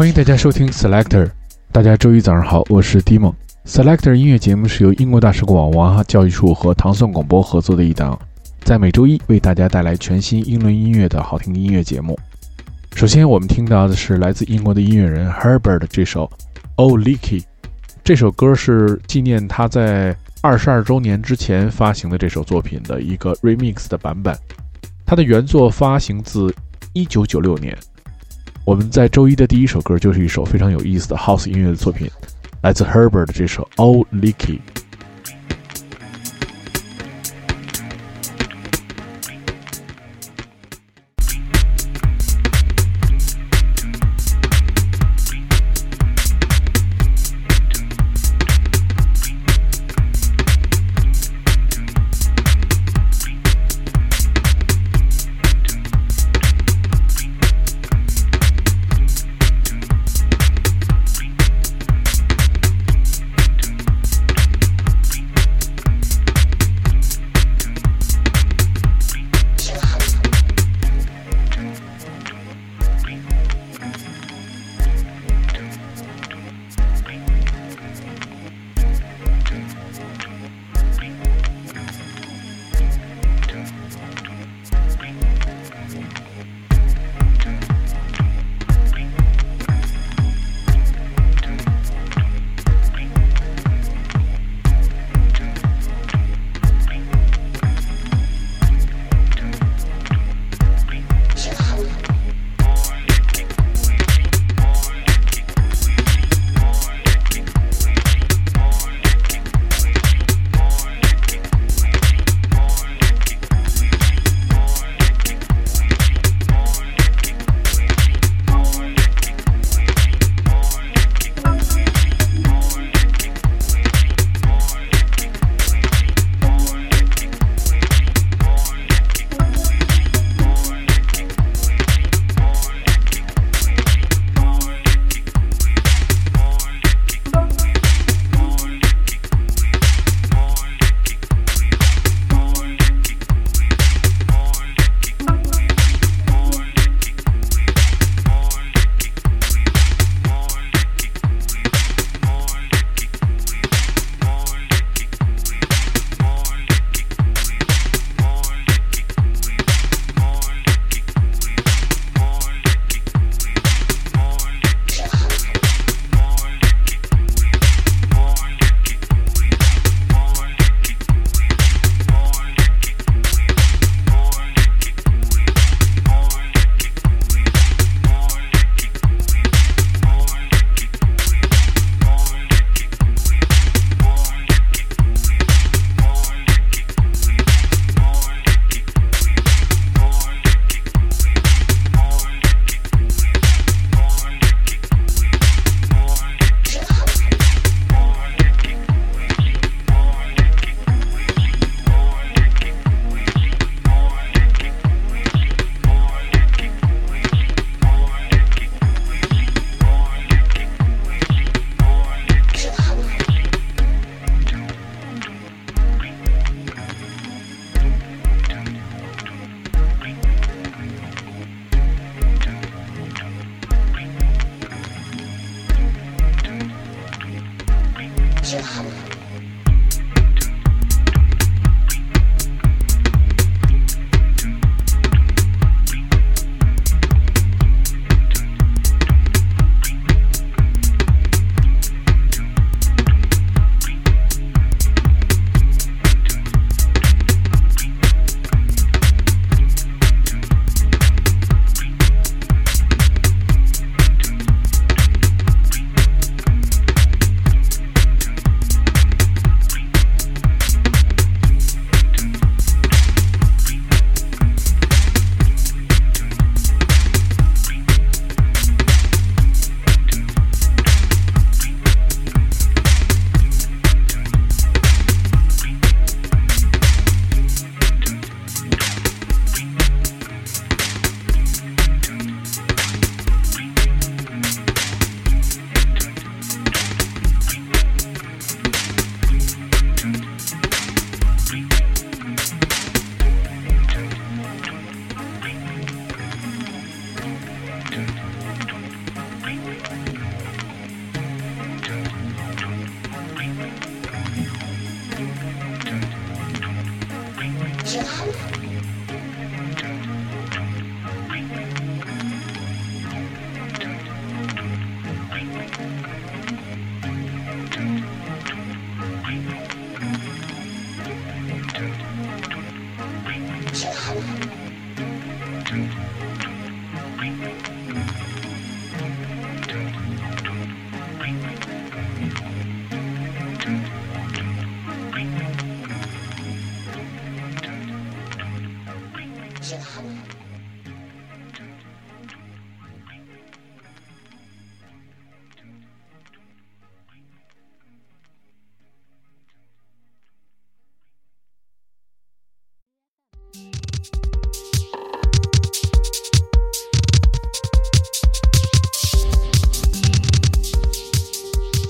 欢迎大家收听 Selector。大家周一早上好，我是 d i m o Selector 音乐节目是由英国大使馆文化教育处和唐宋广播合作的一档，在每周一为大家带来全新英伦音乐的好听音乐节目。首先，我们听到的是来自英国的音乐人 Herbert 这首《Oh Licky》。这首歌是纪念他在二十二周年之前发行的这首作品的一个 remix 的版本。它的原作发行自一九九六年。我们在周一的第一首歌就是一首非常有意思的 House 音乐的作品，来自 Herbert 的这首《Oh Licky》。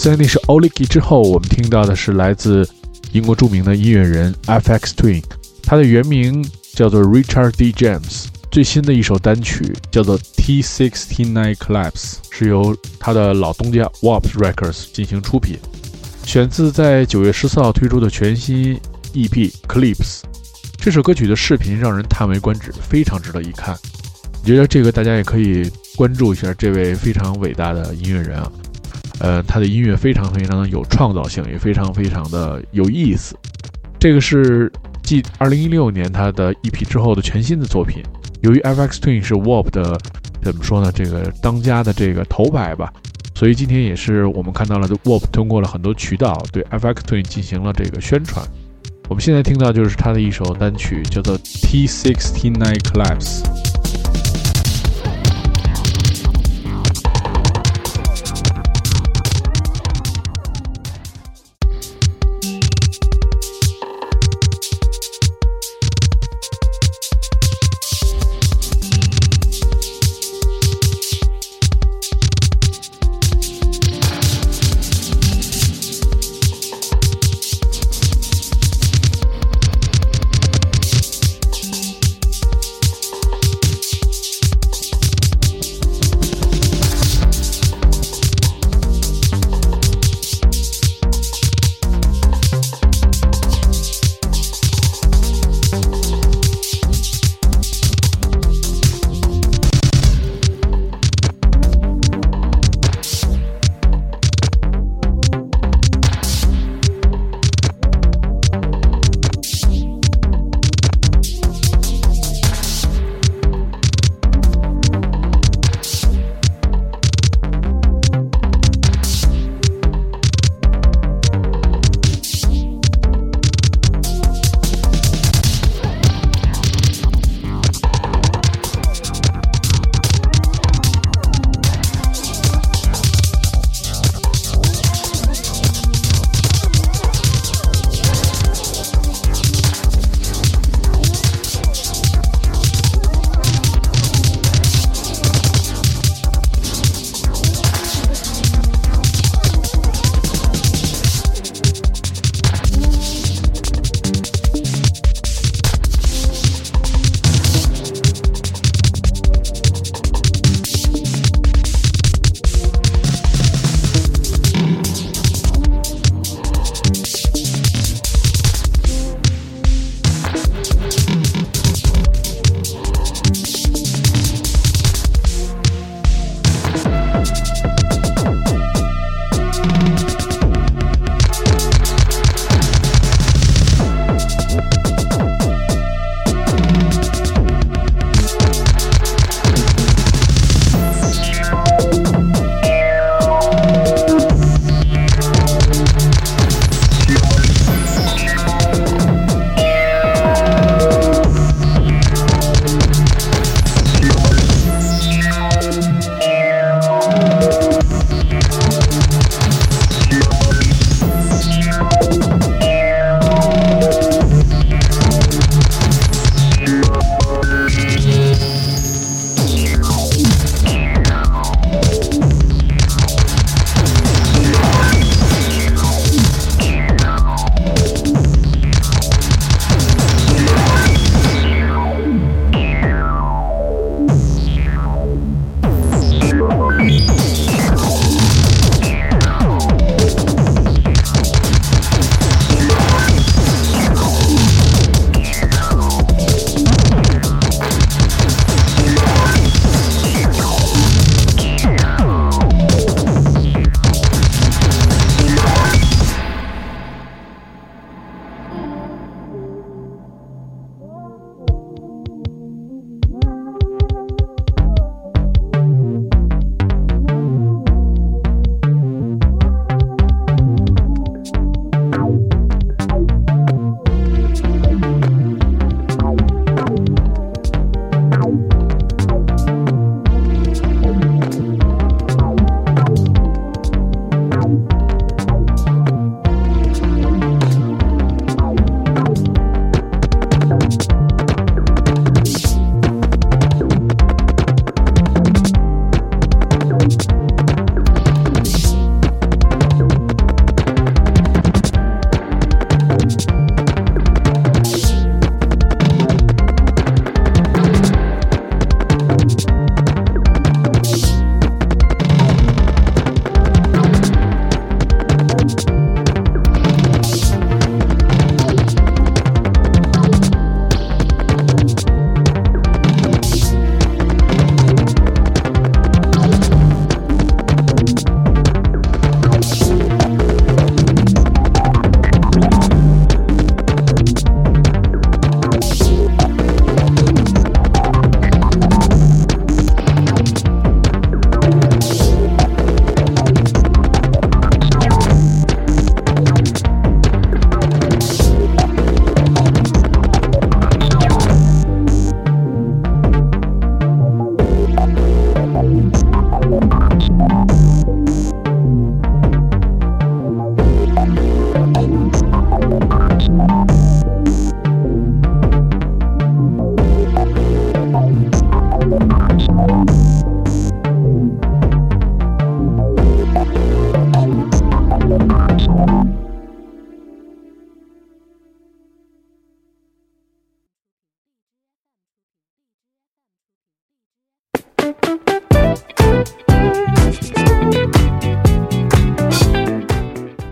在那首《Oligi》之后，我们听到的是来自英国著名的音乐人 FX Twin，他的原名叫做 Richard D. James。最新的一首单曲叫做《T69 Collapse》，是由他的老东家 Warp Records 进行出品，选自在九月十四号推出的全新 EP《Clips》。这首歌曲的视频让人叹为观止，非常值得一看。我觉得这个大家也可以关注一下这位非常伟大的音乐人啊。呃，他的音乐非常非常的有创造性，也非常非常的有意思。这个是继2016年他的 EP 之后的全新的作品。由于 FX Twin 是 Warp 的，怎么说呢？这个当家的这个头牌吧，所以今天也是我们看到了 Warp 通过了很多渠道对 FX Twin 进行了这个宣传。我们现在听到就是他的一首单曲，叫做 T69 Collapse。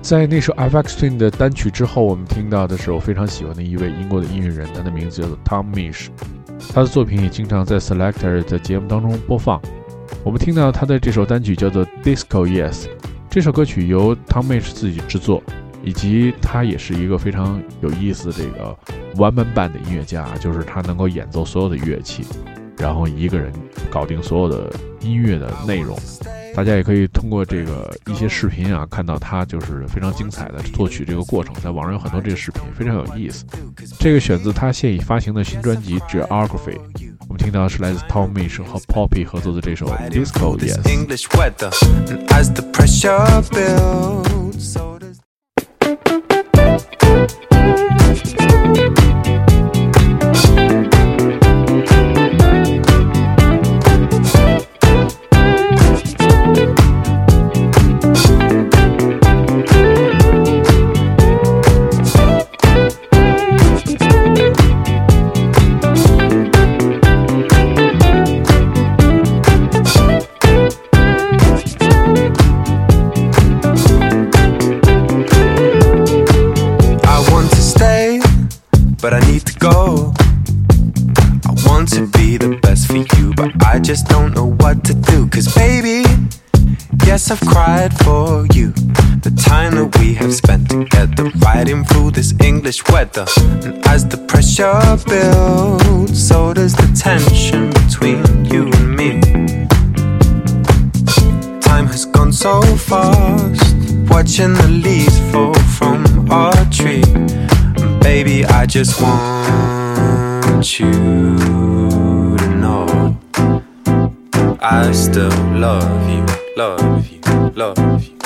在那首 FX Twin 的单曲之后，我们听到的是我非常喜欢的一位英国的音乐人，他的名字叫做 Tom Misch，他的作品也经常在 Selector 的节目当中播放。我们听到他的这首单曲叫做 Disco Yes，这首歌曲由 Tom Misch 自己制作，以及他也是一个非常有意思的这个 one man band 的音乐家，就是他能够演奏所有的乐器，然后一个人搞定所有的音乐的内容。大家也可以通过这个一些视频啊，看到他就是非常精彩的作曲这个过程，在网上有很多这个视频，非常有意思。这个选自他现已发行的新专辑《Geography》，我们听到是来自 Tom Misch 和 Poppy 合作的这首《Disco Yes》。Just don't know what to do. Cause baby, yes, I've cried for you. The time that we have spent together, riding through this English weather. And as the pressure builds, so does the tension between you and me. Time has gone so fast, watching the leaves fall from our tree. Baby, I just want you. To know I still love you, love you, love you,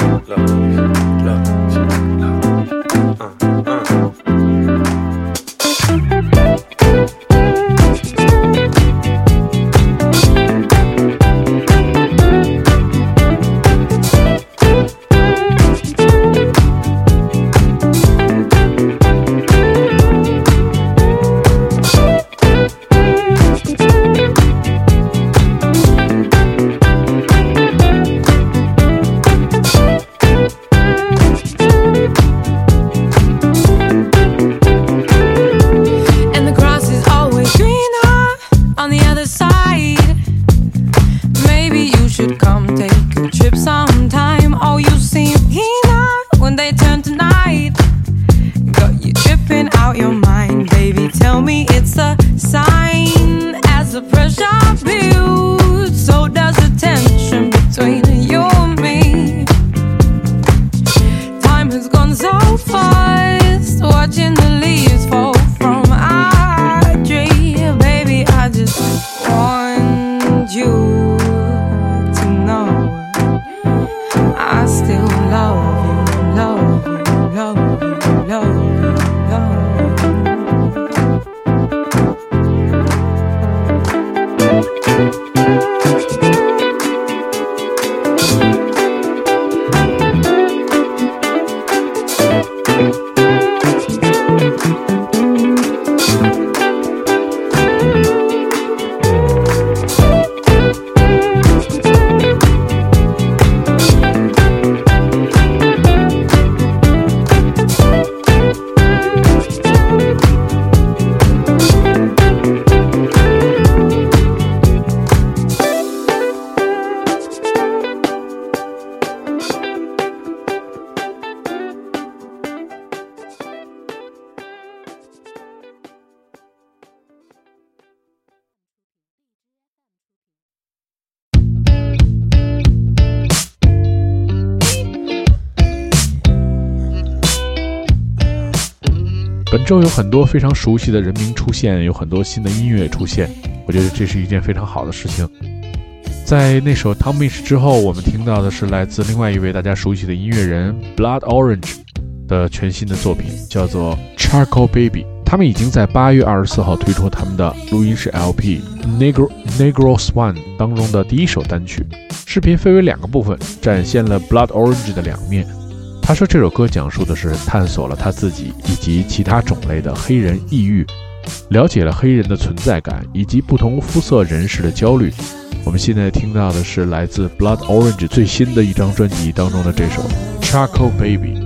都有很多非常熟悉的人名出现，有很多新的音乐出现，我觉得这是一件非常好的事情。在那首 Tommy 之后，我们听到的是来自另外一位大家熟悉的音乐人 Blood Orange 的全新的作品，叫做 Charcoal Baby。他们已经在八月二十四号推出他们的录音室 LP Negro Negro Swan 当中的第一首单曲。视频分为两个部分，展现了 Blood Orange 的两面。他说：“这首歌讲述的是探索了他自己以及其他种类的黑人抑郁，了解了黑人的存在感以及不同肤色人士的焦虑。”我们现在听到的是来自 Blood Orange 最新的一张专辑当中的这首《Charcoal Baby》。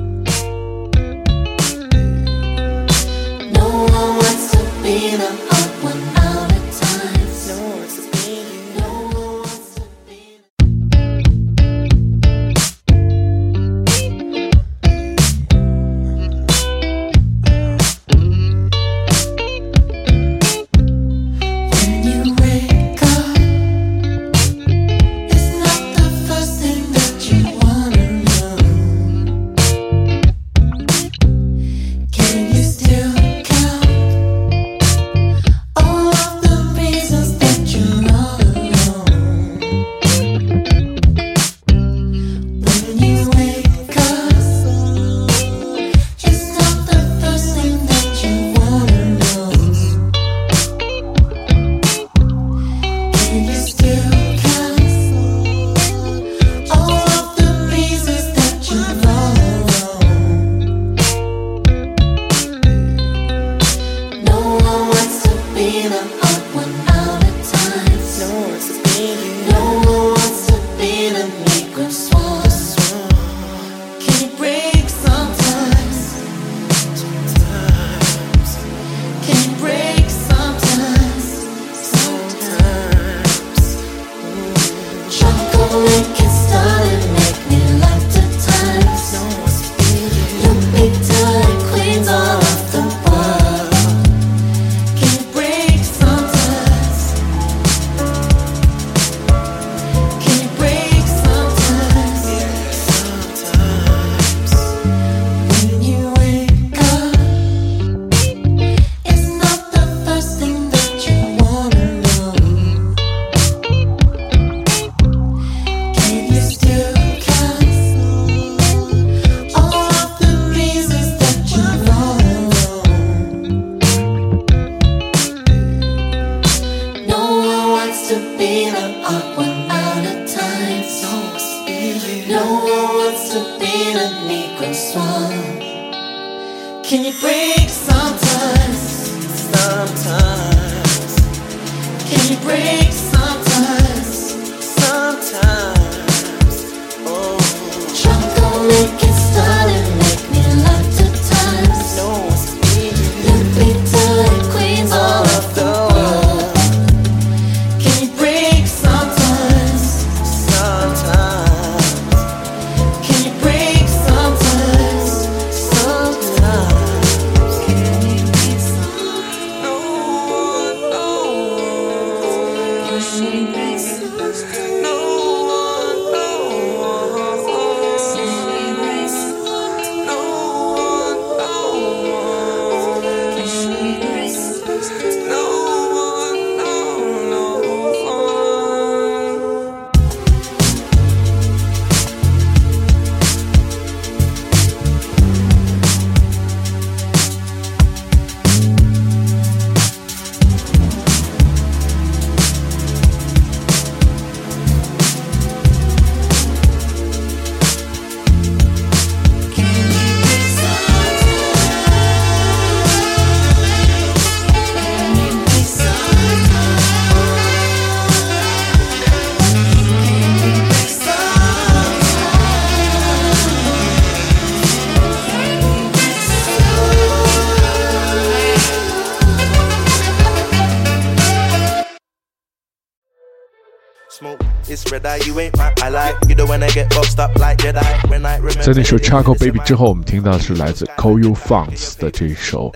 在那首《Charcoal Baby》之后，我们听到的是来自 Call You Funks 的这首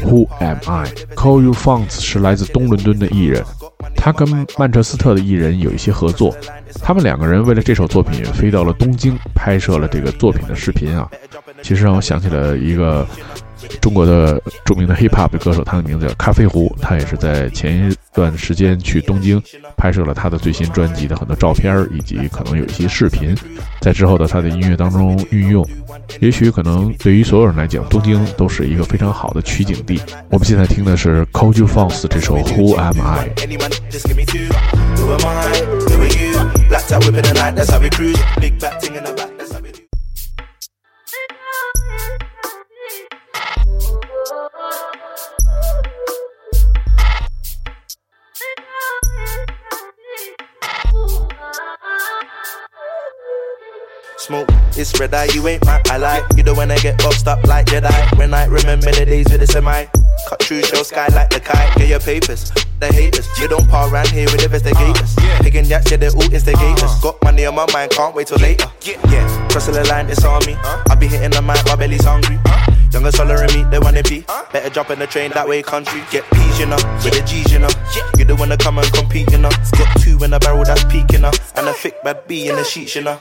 《Who Am I》。Call You Funks 是来自东伦敦的艺人，他跟曼彻斯特的艺人有一些合作。他们两个人为了这首作品飞到了东京，拍摄了这个作品的视频啊。其实让我想起了一个。中国的著名的 hip hop 歌手，他的名字叫咖啡壶，他也是在前一段时间去东京拍摄了他的最新专辑的很多照片，以及可能有一些视频，在之后的他的音乐当中运用。也许可能对于所有人来讲，东京都是一个非常好的取景地。我们现在听的是 Cold You Fonts 这首 Who Am I。Smoke, it's red eye, you ain't my ally. You don't wanna get boxed up like Jedi. When I remember the days with the semi. cut through, show sky like the kite. Get your papers, the haters. You don't par around here with investigators. Uh, Picking that shit, they're all instigators. Uh. Got money on my mind, can't wait till later. Yeah, crossing the line, it's on me. Uh. I be hitting the mic, my belly's hungry. Younger solar and me, they wanna be. Better jump in the train that way, country. Get peas, you know, with the G's, you know. You one to come and compete, you know. Got two in a barrel that's peaking, up, And a thick bad B in the sheets, you know.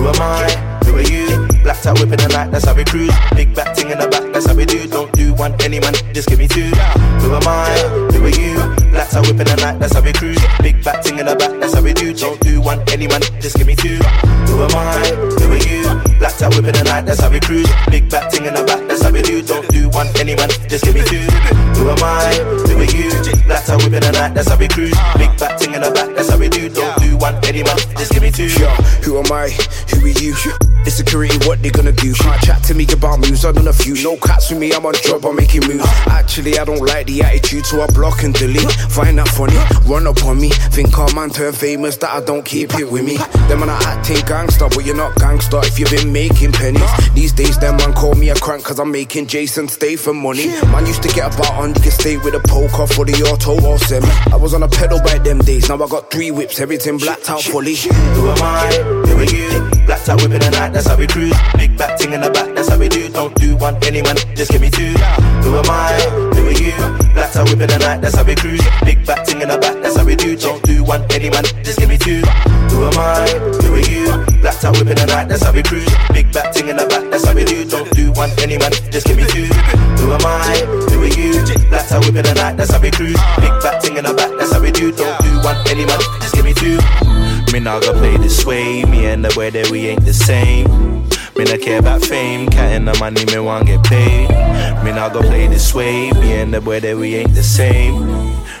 Who am I? Who are you? Blacked out whipping the night, that's how we cruise. Big back ting in the back, that's how we do. Don't do one, any man, just give me two. Who am I? Who are you? Blacked out whipping the night, that's how we cruise. Big back ting in the back, that's how we do. Don't do one, any man, just give me two. Who am I? Who are you? Blacked out whipping the night, that's how we cruise. Big back ting in the back, that's how we do. Don't do one, any man, just give me two. Who am I? Who are you? Blacked out whipping the night, that's how we cruise. Big back ting in the back, that's how we do. Don't one, any man, just give me two. Yo, who am I? Who are you? Insecurity, what they gonna do? Can't chat to me about moves, I done a few. No cats with me, I'm on job, I'm making moves. Actually, I don't like the attitude, so I block and delete. Find that funny, run up on me. Think our man turn famous, that I don't keep it with me. Them man are acting gangster, but you're not gangster if you've been making pennies. These days, them man call me a crank, cause I'm making Jason stay for money. Man used to get about on, you can stay with a poker for the auto or semi. I was on a pedal by them days, now I got three whips, everything blacked out fully. Who am I? Who are you? Blacked out whipping the night, that's how we cruise. Big back ting in the back, that's how we do. Don't do one, any man, just give me two. Who am I? Who are you? Blacked out whipping the night, that's how we cruise. Big back ting in the back, that's how we do. Don't do one, any man, just give me two. Who am I? Who are you? Blacked out whipping the night, that's how we cruise. Big back ting in the back, that's how we do. Don't do one, any man, just give me two. Who am I? Who are you? The night, that's how we cruise. Big back ting in the back, that's how we do. Don't do one, any man, Me nah go play this way, me and the way that we ain't the same. Me not care about fame, counting the money, me want get paid. Me not go play this way, me and the boy that we ain't the same.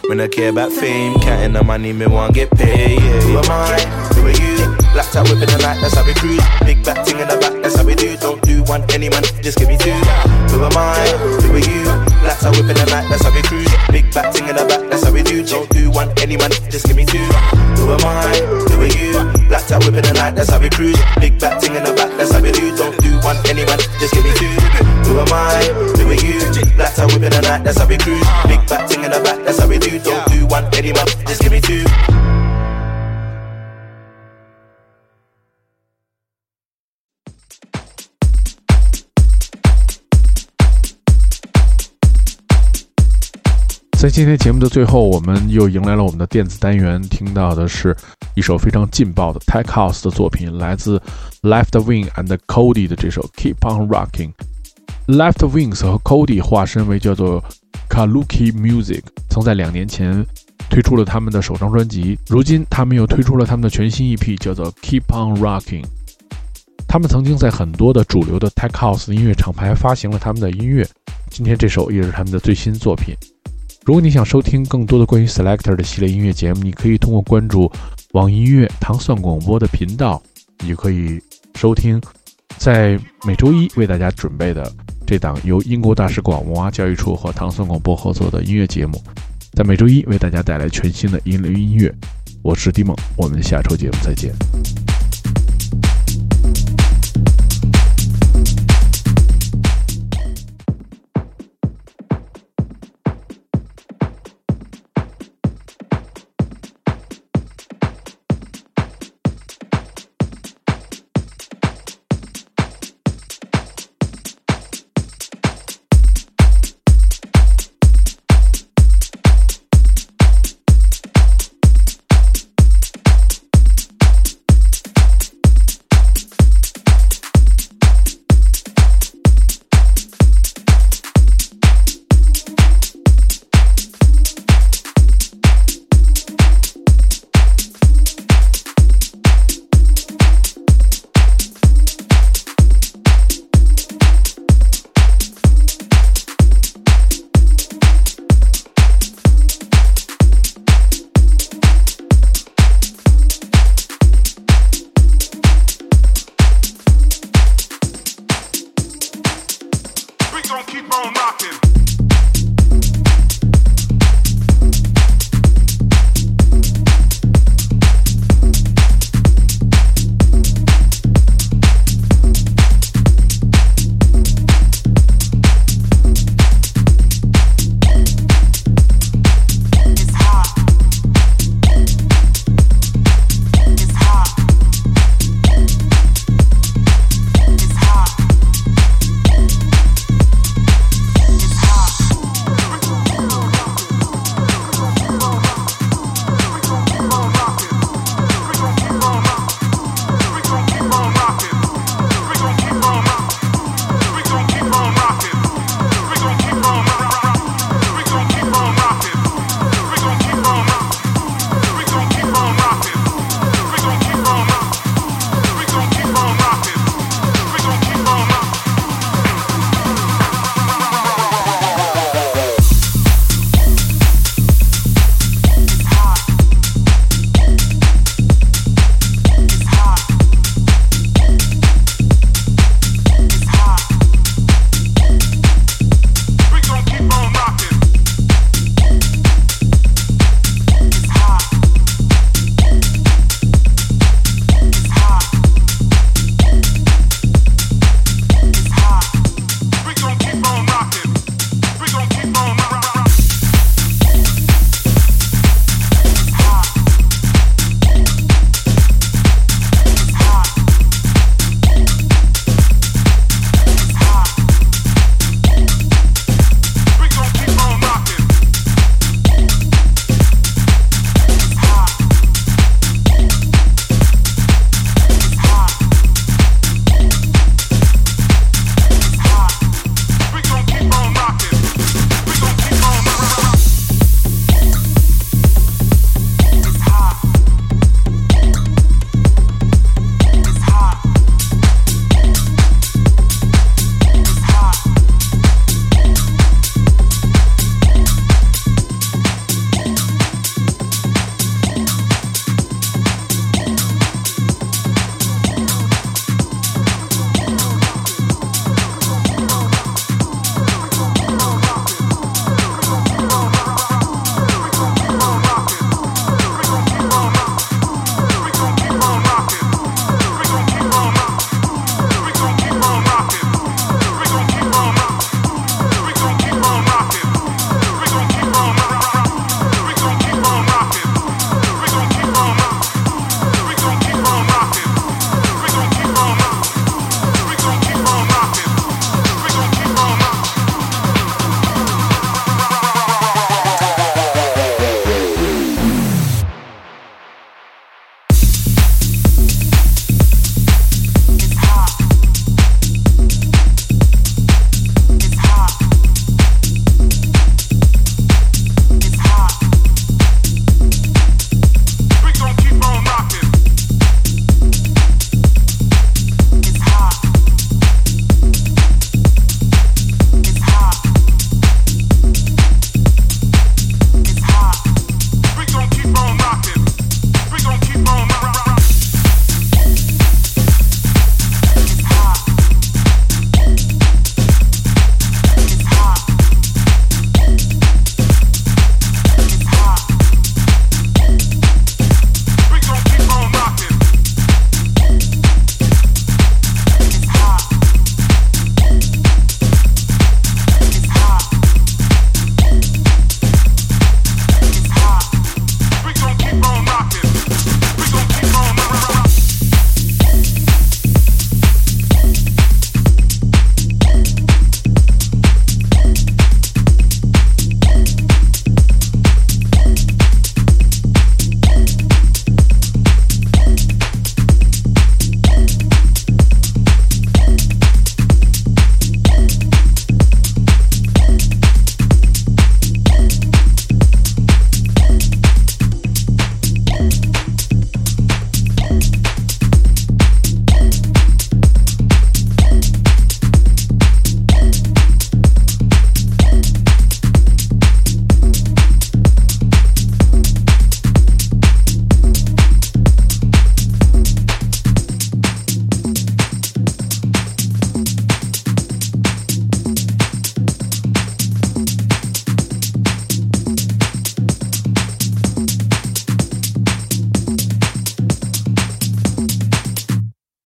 Me not care about fame, counting the money, me want get paid. Yeah. Who am I? Who are you? Blacked out whipping the night, that's how we cruise. Big back ting in the back, that's how we do. Don't do one, any man, just give me two. Who am I? Who are you? Blacked out whipping the night, that's how we cruise. Big back ting in the back, that's how we do. Don't do one, any man, just give me two. Who am I? Who are you? Blacked out whipping the night, that's how we cruise. Big back ting in the back, that's how we do. Don't do one, any man, just give me two. Who am I? Who are you? Blacked out whipping the night, that's how we cruise. Big back ting in the back, that's how we do. Don't do one, any man, just give me two. 在今天节目的最后，我们又迎来了我们的电子单元，听到的是一首非常劲爆的 Tech House 的作品，来自 Left Wing and Cody 的这首 Keep on Rocking。Left Wings 和 Cody 化身为叫做 Kaluki Music，曾在两年前推出了他们的首张专辑，如今他们又推出了他们的全新 EP，叫做 Keep on Rocking。他们曾经在很多的主流的 Tech House 音乐厂牌发行了他们的音乐，今天这首也是他们的最新作品。如果你想收听更多的关于 Selector 的系列音乐节目，你可以通过关注网易音乐糖蒜广播的频道，你就可以收听在每周一为大家准备的这档由英国大使馆文化教育处和糖蒜广播合作的音乐节目，在每周一为大家带来全新的音流音乐。我是迪梦，我们下周节目再见。on, keep on rockin'.